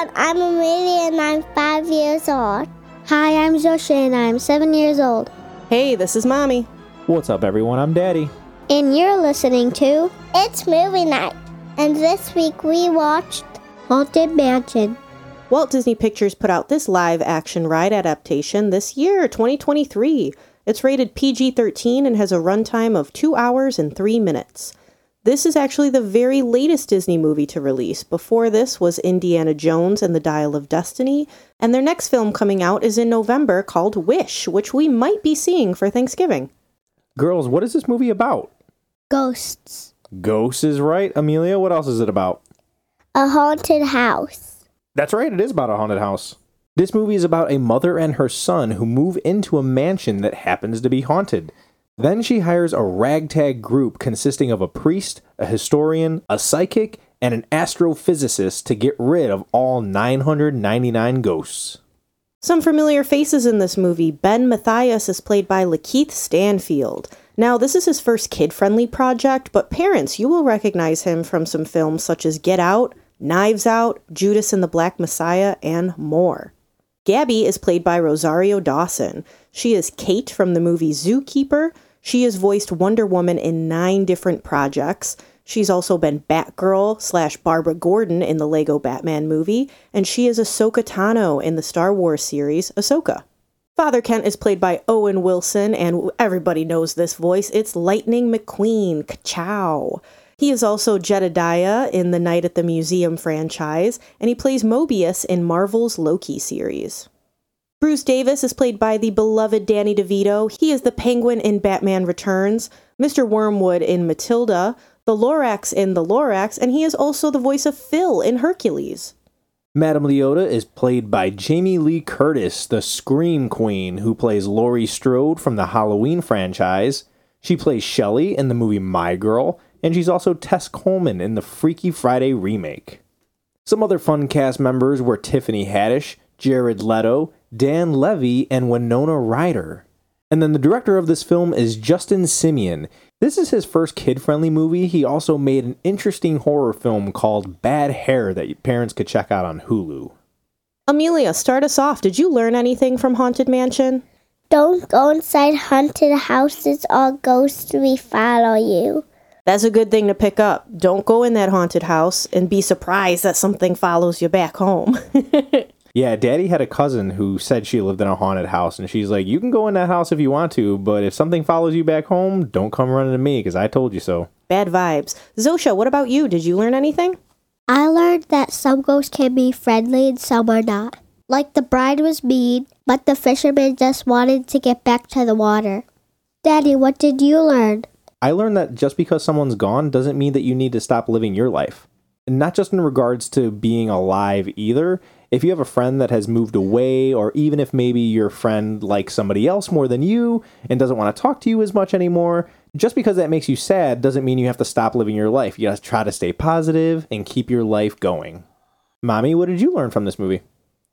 everyone. I'm Amelia and I'm five years old. Hi, I'm Zosha and I'm seven years old. Hey, this is Mommy. What's up, everyone? I'm Daddy. And you're listening to It's movie night. And this week we watched Haunted Mansion. Walt Disney Pictures put out this live action ride adaptation this year, 2023. It's rated PG 13 and has a runtime of 2 hours and 3 minutes. This is actually the very latest Disney movie to release. Before this was Indiana Jones and the Dial of Destiny, and their next film coming out is in November called Wish, which we might be seeing for Thanksgiving. Girls, what is this movie about? Ghosts. Ghosts is right. Amelia, what else is it about? a haunted house. That's right, it is about a haunted house. This movie is about a mother and her son who move into a mansion that happens to be haunted. Then she hires a ragtag group consisting of a priest, a historian, a psychic, and an astrophysicist to get rid of all 999 ghosts. Some familiar faces in this movie. Ben Matthias is played by Lakeith Stanfield. Now, this is his first kid friendly project, but parents, you will recognize him from some films such as Get Out, Knives Out, Judas and the Black Messiah, and more. Gabby is played by Rosario Dawson. She is Kate from the movie Zookeeper. She has voiced Wonder Woman in nine different projects. She's also been Batgirl slash Barbara Gordon in the Lego Batman movie, and she is Ahsoka Tano in the Star Wars series Ahsoka. Father Kent is played by Owen Wilson, and everybody knows this voice. It's Lightning McQueen. Ka-chow. He is also Jedediah in the Night at the Museum franchise, and he plays Mobius in Marvel's Loki series. Bruce Davis is played by the beloved Danny DeVito. He is the Penguin in Batman Returns, Mr. Wormwood in Matilda, the Lorax in The Lorax, and he is also the voice of Phil in Hercules. Madame Leota is played by Jamie Lee Curtis, the Scream Queen, who plays Laurie Strode from the Halloween franchise. She plays Shelley in the movie My Girl, and she's also Tess Coleman in the Freaky Friday remake. Some other fun cast members were Tiffany Haddish, Jared Leto, Dan Levy, and Winona Ryder. And then the director of this film is Justin Simien. This is his first kid friendly movie. He also made an interesting horror film called Bad Hair that parents could check out on Hulu. Amelia, start us off. Did you learn anything from Haunted Mansion? Don't go inside haunted houses or ghosts will follow you. That's a good thing to pick up. Don't go in that haunted house and be surprised that something follows you back home. Yeah, Daddy had a cousin who said she lived in a haunted house, and she's like, "You can go in that house if you want to, but if something follows you back home, don't come running to me because I told you so." Bad vibes. Zosha, what about you? Did you learn anything? I learned that some ghosts can be friendly and some are not. Like the bride was mean, but the fisherman just wanted to get back to the water. Daddy, what did you learn? I learned that just because someone's gone doesn't mean that you need to stop living your life. And not just in regards to being alive either. If you have a friend that has moved away, or even if maybe your friend likes somebody else more than you and doesn't want to talk to you as much anymore, just because that makes you sad doesn't mean you have to stop living your life. You gotta try to stay positive and keep your life going. Mommy, what did you learn from this movie?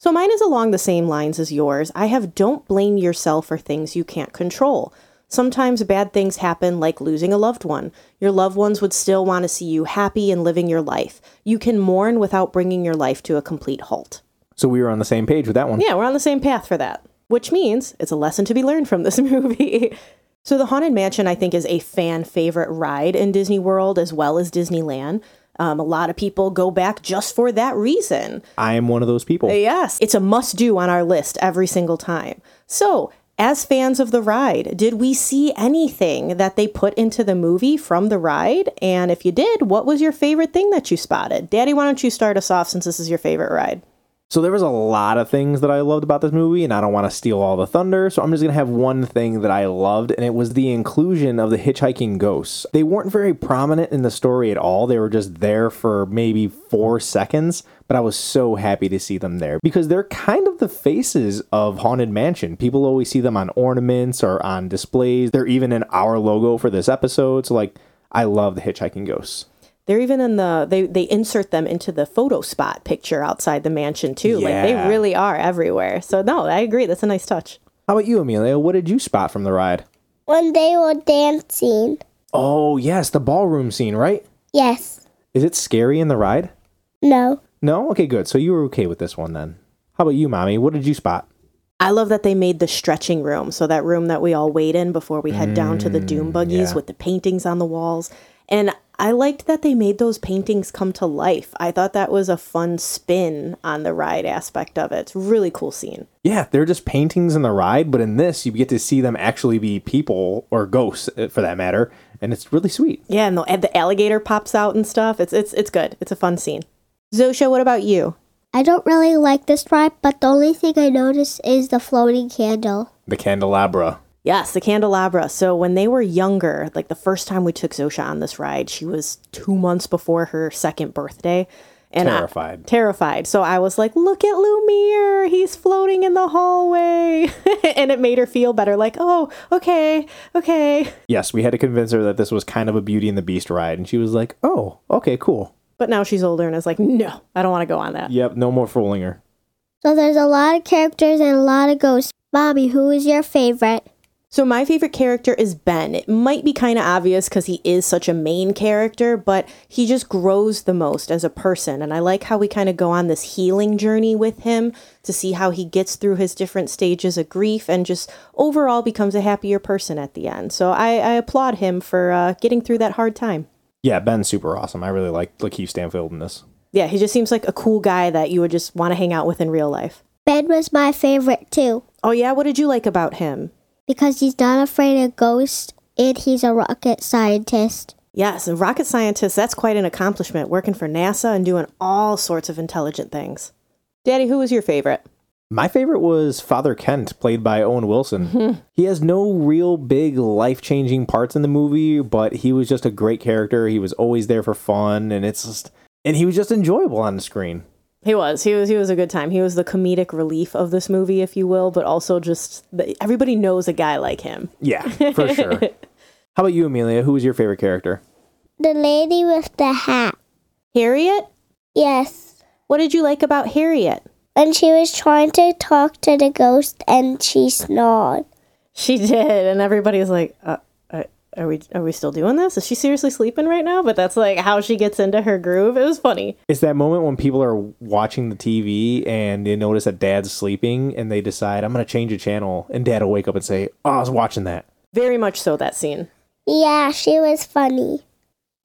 So mine is along the same lines as yours. I have don't blame yourself for things you can't control. Sometimes bad things happen, like losing a loved one. Your loved ones would still want to see you happy and living your life. You can mourn without bringing your life to a complete halt. So we were on the same page with that one. Yeah, we're on the same path for that, which means it's a lesson to be learned from this movie. so, the Haunted Mansion, I think, is a fan favorite ride in Disney World as well as Disneyland. Um, a lot of people go back just for that reason. I am one of those people. Yes, it's a must do on our list every single time. So, as fans of the ride, did we see anything that they put into the movie from the ride? And if you did, what was your favorite thing that you spotted? Daddy, why don't you start us off since this is your favorite ride? So there was a lot of things that I loved about this movie, and I don't want to steal all the thunder, so I'm just gonna have one thing that I loved, and it was the inclusion of the hitchhiking ghosts. They weren't very prominent in the story at all. They were just there for maybe four seconds, but I was so happy to see them there because they're kind of the faces of Haunted Mansion. People always see them on ornaments or on displays. They're even in our logo for this episode. So like I love the hitchhiking ghosts. They're even in the they they insert them into the photo spot picture outside the mansion too. Yeah. Like they really are everywhere. So no, I agree. That's a nice touch. How about you, Amelia? What did you spot from the ride? When they were dancing. Oh, yes, the ballroom scene, right? Yes. Is it scary in the ride? No. No? Okay, good. So you were okay with this one then. How about you, mommy? What did you spot? I love that they made the stretching room. So that room that we all wait in before we head down to the mm, doom buggies yeah. with the paintings on the walls. And I liked that they made those paintings come to life. I thought that was a fun spin on the ride aspect of it. It's really cool scene. Yeah, they're just paintings in the ride, but in this, you get to see them actually be people or ghosts, uh, for that matter, and it's really sweet. Yeah, and the, and the alligator pops out and stuff. It's it's it's good. It's a fun scene. Zosha, what about you? I don't really like this ride, but the only thing I notice is the floating candle. The candelabra. Yes, the candelabra. So when they were younger, like the first time we took Zosha on this ride, she was two months before her second birthday. And I- Terrified. terrified. So I was like, look at Lumiere. He's floating in the hallway. and it made her feel better. Like, oh, okay, okay. Yes, we had to convince her that this was kind of a Beauty and the Beast ride, and she was like, oh, okay, cool. But now she's older and is like, no, I don't want to go on that. Yep, no more fooling her. So there's a lot of characters and a lot of ghosts. Mommy, who is your favorite? So my favorite character is Ben. It might be kind of obvious because he is such a main character, but he just grows the most as a person. And I like how we kind of go on this healing journey with him to see how he gets through his different stages of grief and just overall becomes a happier person at the end. So I, I applaud him for uh, getting through that hard time. Yeah, Ben's super awesome. I really like Lakeith Stanfield in this. Yeah, he just seems like a cool guy that you would just want to hang out with in real life. Ben was my favorite too, Oh, yeah? What did you like about him? Because he's not afraid of ghosts and he's a rocket scientist. Yes, a rocket scientist, that's quite an accomplishment, working for NASA and doing all sorts of intelligent things. Daddy, who was your favorite? My favorite was Father Kent, played by Owen Wilson. Hmm. he has no real big life changing parts in the movie, but he was just a great character. He was always there for fun, and it's just, and he was just enjoyable on the screen. He was. He was. He was a good time. He was the comedic relief of this movie, if you will, but also just the, everybody knows a guy like him. Yeah, for sure. How about you, Amelia? Who was your favorite character? The lady with the hat. Harriet, Yes. what did you like about Harriet? And she was trying to talk to the ghost and she snored. She did, and everybody was like, uh, "Are we? Are we still doing this? Is she seriously sleeping right now?" But that's like how she gets into her groove. It was funny. It's that moment when people are watching the TV and they notice that dad's sleeping and they decide, I'm going to change a channel. And dad will wake up and say, Oh, I was watching that. Very much so. That scene. Yeah, she was funny.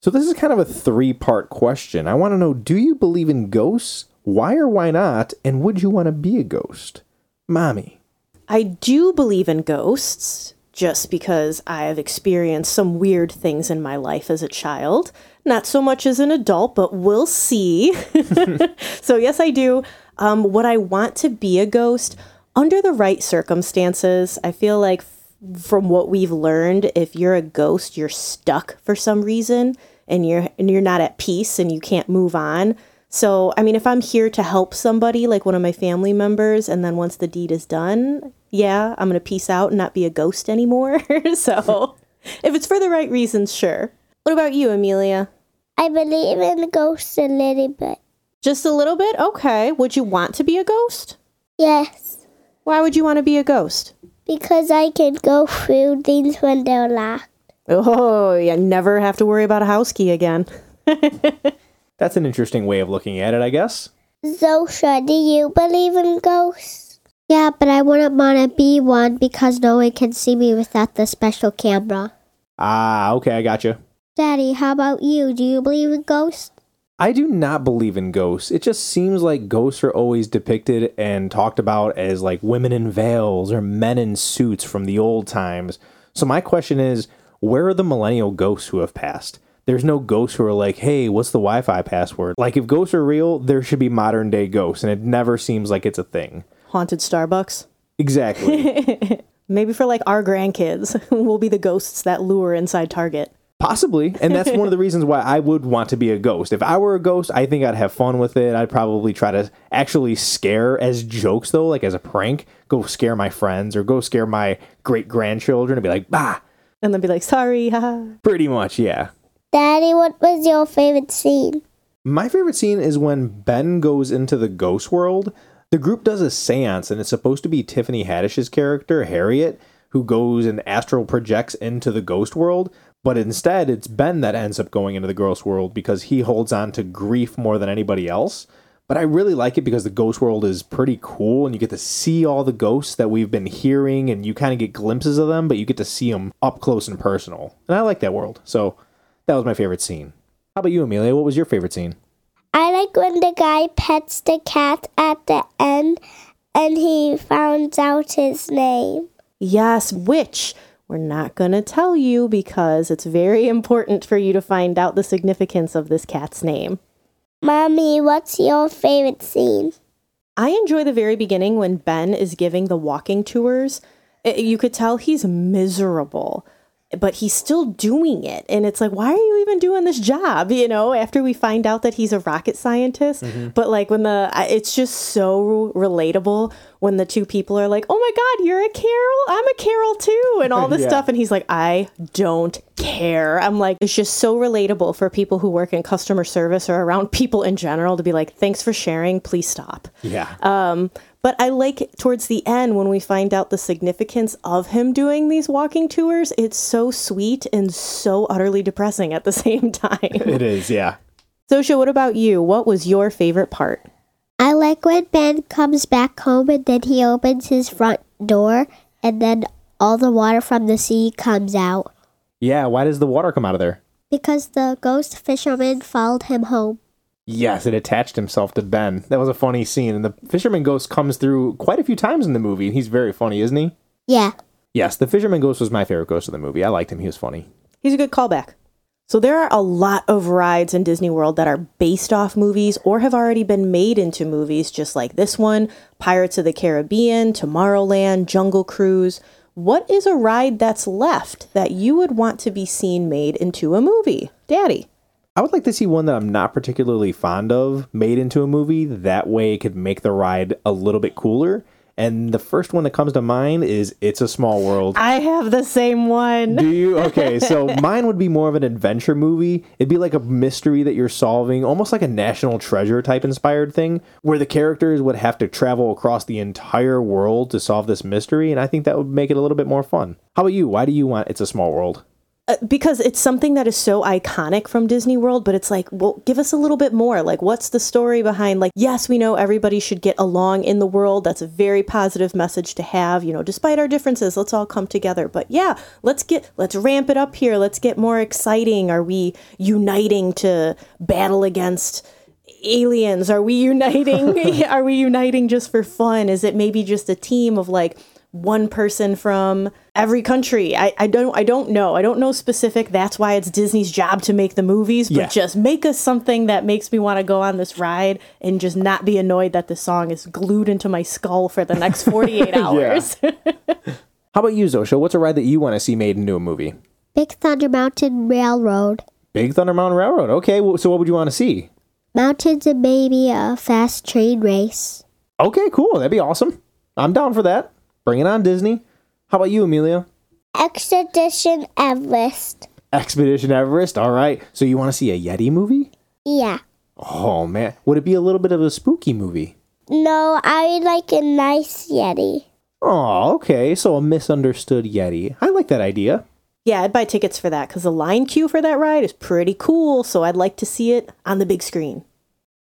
So, this is kind of a three part question. I want to know do you believe in ghosts? Why or why not? And would you want to be a ghost? Mommy. I do believe in ghosts just because I have experienced some weird things in my life as a child. Not so much as an adult, but we'll see. so, yes, I do. Um, would I want to be a ghost? Under the right circumstances, I feel like f- from what we've learned, if you're a ghost, you're stuck for some reason and you're and you're not at peace and you can't move on. So, I mean, if I'm here to help somebody, like one of my family members, and then once the deed is done, yeah, I'm going to peace out and not be a ghost anymore. so, if it's for the right reasons, sure. What about you, Amelia? I believe in ghosts a little bit. Just a little bit? Okay. Would you want to be a ghost? Yes, Why would you want to be a ghost? because I can go through things when they're locked. Oh, yeah, never have to worry about a house key again. That's an interesting way of looking at it, I guess. Zosha, do you believe in ghosts? Yeah, but I wouldn't want to be one because no one can see me without the special camera. Ah, okay, I gotcha. Daddy, how about you? Do you believe in ghosts? I do not believe in ghosts. It just seems like ghosts are always depicted and talked about as like women in veils or men in suits from the old times. So my question is, where are the millennial ghosts who have passed? There's no ghosts who are like, hey, what's the Wi Fi password? Like, if ghosts are real, there should be modern day ghosts, and it never seems like it's a thing. Haunted Starbucks. Exactly. Maybe for like our grandkids, we'll be the ghosts that lure inside Target. Possibly. And that's one of the reasons why I would want to be a ghost. If I were a ghost, I think I'd have fun with it. I'd probably try to actually scare as jokes, though, like as a prank, go scare my friends or go scare my great grandchildren and be like, bah, And then be like, sorry, haha. pretty much, yeah. Daddy, what was your favorite scene? My favorite scene is when Ben goes into the ghost world. The group does a seance, and it's supposed to be Tiffany Haddish's character, Harriet, who goes and astral projects into the ghost world. But instead, it's Ben that ends up going into the ghost world because he holds on to grief more than anybody else. But I really like it because the ghost world is pretty cool and you get to see all the ghosts that we've been hearing and you kind of get glimpses of them, but you get to see them up close and personal. And I like that world. So that was my favorite scene. How about you, Amelia? What was your favorite scene? I like when the guy pets the cat at the end and he finds out his name. Yes, which we're not going to tell you because it's very important for you to find out the significance of this cat's name. Mommy, what's your favorite scene? I enjoy the very beginning when Ben is giving the walking tours. It- you could tell he's miserable, but he's still doing it. And it's like, why are you even doing this job? You know, after we find out that he's a rocket scientist. But like when the, it's just so relatable when the two people are like, oh my God, you're a Carol? I'm a Carol too. And all this Yeah. stuff. And he's like, I don't care. I'm like, it's just so relatable for people who work in customer service or around people in general to be like, thanks for sharing. Please stop. Yeah. Um, but I like towards the end when we find out the significance of him doing these walking tours. It's so sweet and so utterly depressing at the same time. it is, yeah. Zosha, what about you? What was your favorite part? I like when Ben comes back home and then he opens his front door and then all the water from the sea comes out Yeah, why does the water come out of there? because the ghost fisherman followed him home. Yes, it attached himself to Ben. That was a funny scene. And the fisherman ghost comes through quite a few times in the movie, and he's very funny, isn't he? Yeah. Yes, the fisherman ghost was my favorite ghost of the movie. I liked him. He was funny. He's a good callback. So there are a lot of rides in Disney World that are based off movies or have already been made into movies, just like this one, Pirates of the Caribbean, Tomorrowland, Jungle Cruise. What is a ride that's left that you would want to be seen made into a movie? Daddy. I would like to see one that I'm not particularly fond of made into a movie. That way it could make the ride a little bit cooler. And the first one that comes to mind is It's a Small World. I have the same one. Do you? Okay, so mine would be more of an adventure movie. It'd be like a mystery that you're solving, almost like a national treasure type inspired thing, where the characters would have to travel across the entire world to solve this mystery. And I think that would make it a little bit more fun. How about you? Why do you want It's a Small World? Uh, because it's something that is so iconic from Disney World, but it's like, well, give us a little bit more. Like, what's the story behind, like, yes, we know everybody should get along in the world. That's a very positive message to have, you know, despite our differences, let's all come together. But yeah, let's get, let's ramp it up here. Let's get more exciting. Are we uniting to battle against aliens? Are we uniting? are we uniting just for fun? Is it maybe just a team of like, one person from every country. I, I don't I don't know. I don't know specific. That's why it's Disney's job to make the movies, but Yeah. just make us something that makes me want to go on this ride and just not be annoyed that the song is glued into my skull for the next 48 hours. How about you, Zosha? What's a ride that you want to see made into a movie? Big Thunder Mountain Railroad. Big Thunder Mountain Railroad. Okay, well, so what would you want to see? Mountains and maybe a fast train race. Okay, cool. That'd be awesome. I'm down for that. Bring it on, Disney. How about you, Amelia? Expedition Everest. Expedition Everest. All right. So you want to see a Yeti movie? Yeah. Oh man, would it be a little bit of a spooky movie? No, I like a nice Yeti. Oh, okay. So a misunderstood Yeti. I like that idea. yeah, I'd buy tickets for that cuz the line queue for that ride is pretty cool, so I'd like to see it on the big screen.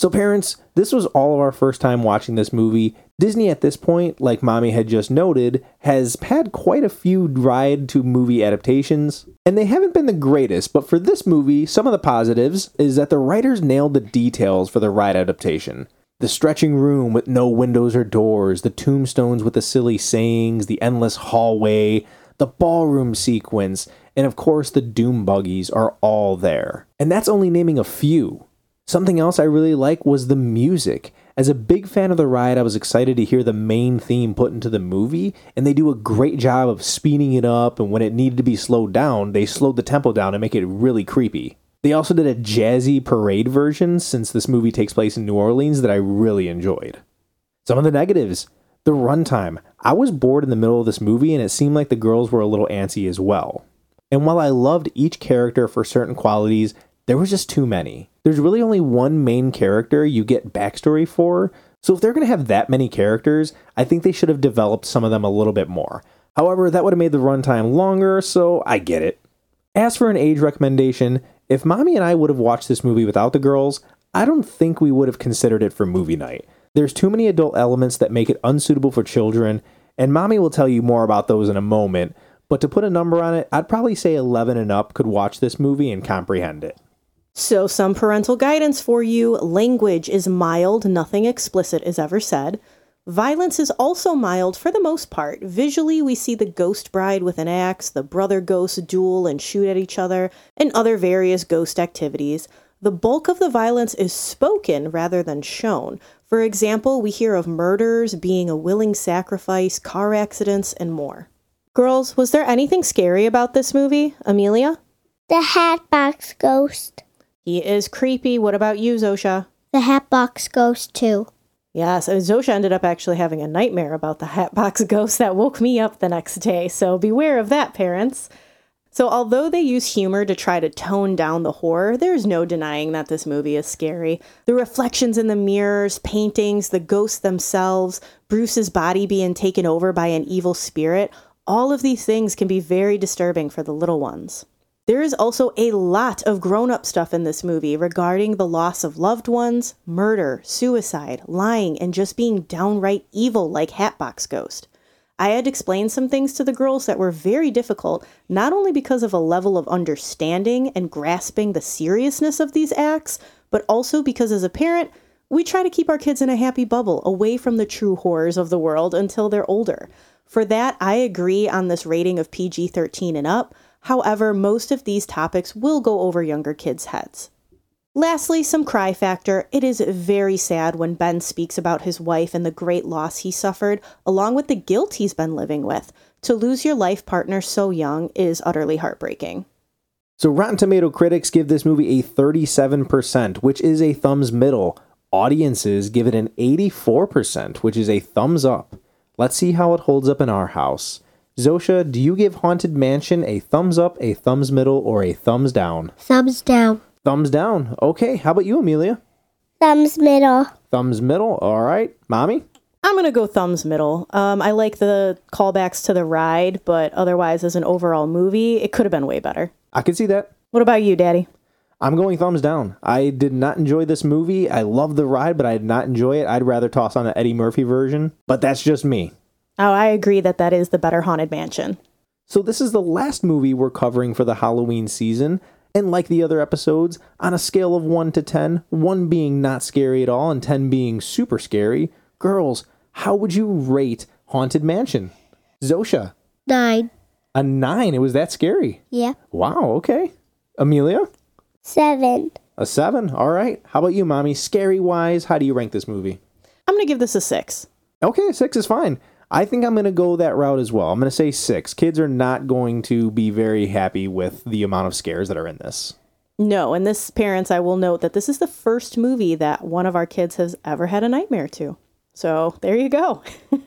So, parents, this was all of our first time watching this movie. Disney, at this point, like Mommy had just noted, has had quite a few ride to movie adaptations, and they haven't been the greatest. But for this movie, some of the positives is that the writers nailed the details for the ride adaptation. The stretching room with no windows or doors, the tombstones with the silly sayings, the endless hallway, the ballroom sequence, and of course the doom buggies are all there. And that's only naming a few. Something else I really like was the music. As a big fan of the ride, I was excited to hear the main theme put into the movie, and they do a great job of speeding it up, and when it needed to be slowed down, they slowed the tempo down and make it really creepy. They also did a jazzy parade version since this movie takes place in New Orleans that I really enjoyed. Some of the negatives. The runtime. I was bored in the middle of this movie and it seemed like the girls were a little antsy as well. And while I loved each character for certain qualities, there was just too many. There's really only one main character you get backstory for, so if they're going to have that many characters, I think they should have developed some of them a little bit more. However, that would have made the runtime longer, so I get it. As for an age recommendation, if mommy and I would have watched this movie without the girls, I don't think we would have considered it for movie night. There's too many adult elements that make it unsuitable for children, and mommy will tell you more about those in a moment. But to put a number on it, I'd probably say 11 and up could watch this movie and comprehend it. So, some parental guidance for you. Language is mild, nothing explicit is ever said. Violence is also mild for the most part. Visually, we see the ghost bride with an axe, the brother ghost duel and shoot at each other, and other various ghost activities. The bulk of the violence is spoken rather than shown. For example, we hear of murders, being a willing sacrifice, car accidents, and more. Girls, was there anything scary about this movie? Amelia? The Hatbox Ghost. He is creepy. What about you, Zosha? The Hatbox Ghost too. Yes, and Zosha ended up actually having a nightmare about the Hatbox Ghost that woke me up the next day, so beware of that, parents. So, although they use humor to try to tone down the horror, there's no denying that this movie is scary. The reflections in the mirrors, paintings, the ghosts themselves, Bruce's body being taken over by an evil spirit, all of these things can be very disturbing for the little ones. There is also a lot of grown up stuff in this movie regarding the loss of loved ones, murder, suicide, lying, and just being downright evil like Hatbox Ghost. I had explained some things to the girls that were very difficult, not only because of a level of understanding and grasping the seriousness of these acts, but also because as a parent, we try to keep our kids in a happy bubble away from the true horrors of the world until they're older. For that, I agree on this rating of PG 13 and up. However, most of these topics will go over younger kids' heads. Lastly, some cry factor. It is very sad when Ben speaks about his wife and the great loss he suffered, along with the guilt he's been living with. To lose your life partner so young is utterly heartbreaking. So, Rotten Tomato critics give this movie a 37%, which is a thumbs middle. Audiences give it an 84%, which is a thumbs up. Let's see how it holds up in our house. Zosha, do you give Haunted Mansion a thumbs up, a thumbs middle, or a thumbs down? Thumbs down. Thumbs down. Okay, how about you, Amelia? Thumbs middle. Thumbs middle. All right. Mommy? I'm gonna go thumbs middle. Um, I like the callbacks to the ride, but otherwise, as an overall movie, it could have been way better. I can see that. What about you, Daddy? I'm going thumbs down. I did not enjoy this movie. I love the ride, but I did not enjoy it. I'd rather toss on an Eddie Murphy version, but that's just me. Oh, I agree that that is the better Haunted Mansion. So, this is the last movie we're covering for the Halloween season. And like the other episodes, on a scale of 1 to 10, 1 being not scary at all and 10 being super scary, girls, how would you rate Haunted Mansion? Zosha, Nine. a 9. It was that scary. Yeah. Wow, okay. Amelia, Seven. a 7. All right. How about you, mommy? Scary wise, how do you rank this movie? I'm gonna give this a six. Okay, 6 is fine. I think I'm going to go that route as well. I'm going to say 6. Kids are not going to be very happy with the amount of scares that are in this. No, and this, parents, I will note that this is the first movie that one of our kids has ever had a nightmare to. So there you go.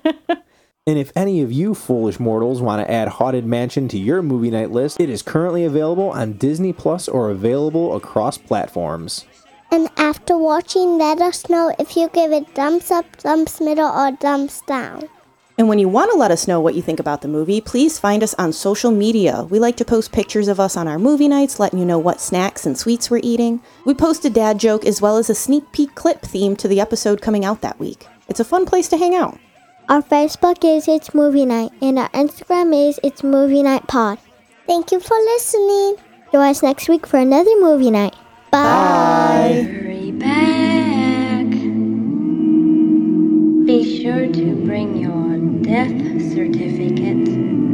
And if any of you foolish mortals want to add Haunted Mansion to your movie night list, it is currently available on Disney Plus or available across platforms. And after watching, let us know if you give it thumbs up, thumbs middle, or thumbs down. And when you want to let us know what you think about the movie, please find us on social media. We like to post pictures of us on our movie nights, letting you know what snacks and sweets we're eating. We post a dad joke as well as a sneak peek clip theme to the episode coming out that week. It's a fun place to hang out. Our Facebook is It's Movie Night, and our Instagram is It's Movie Night Pod. Thank you for listening. Join us next week for another movie night. Bye. Hurry back. Be sure to bring your death certificate.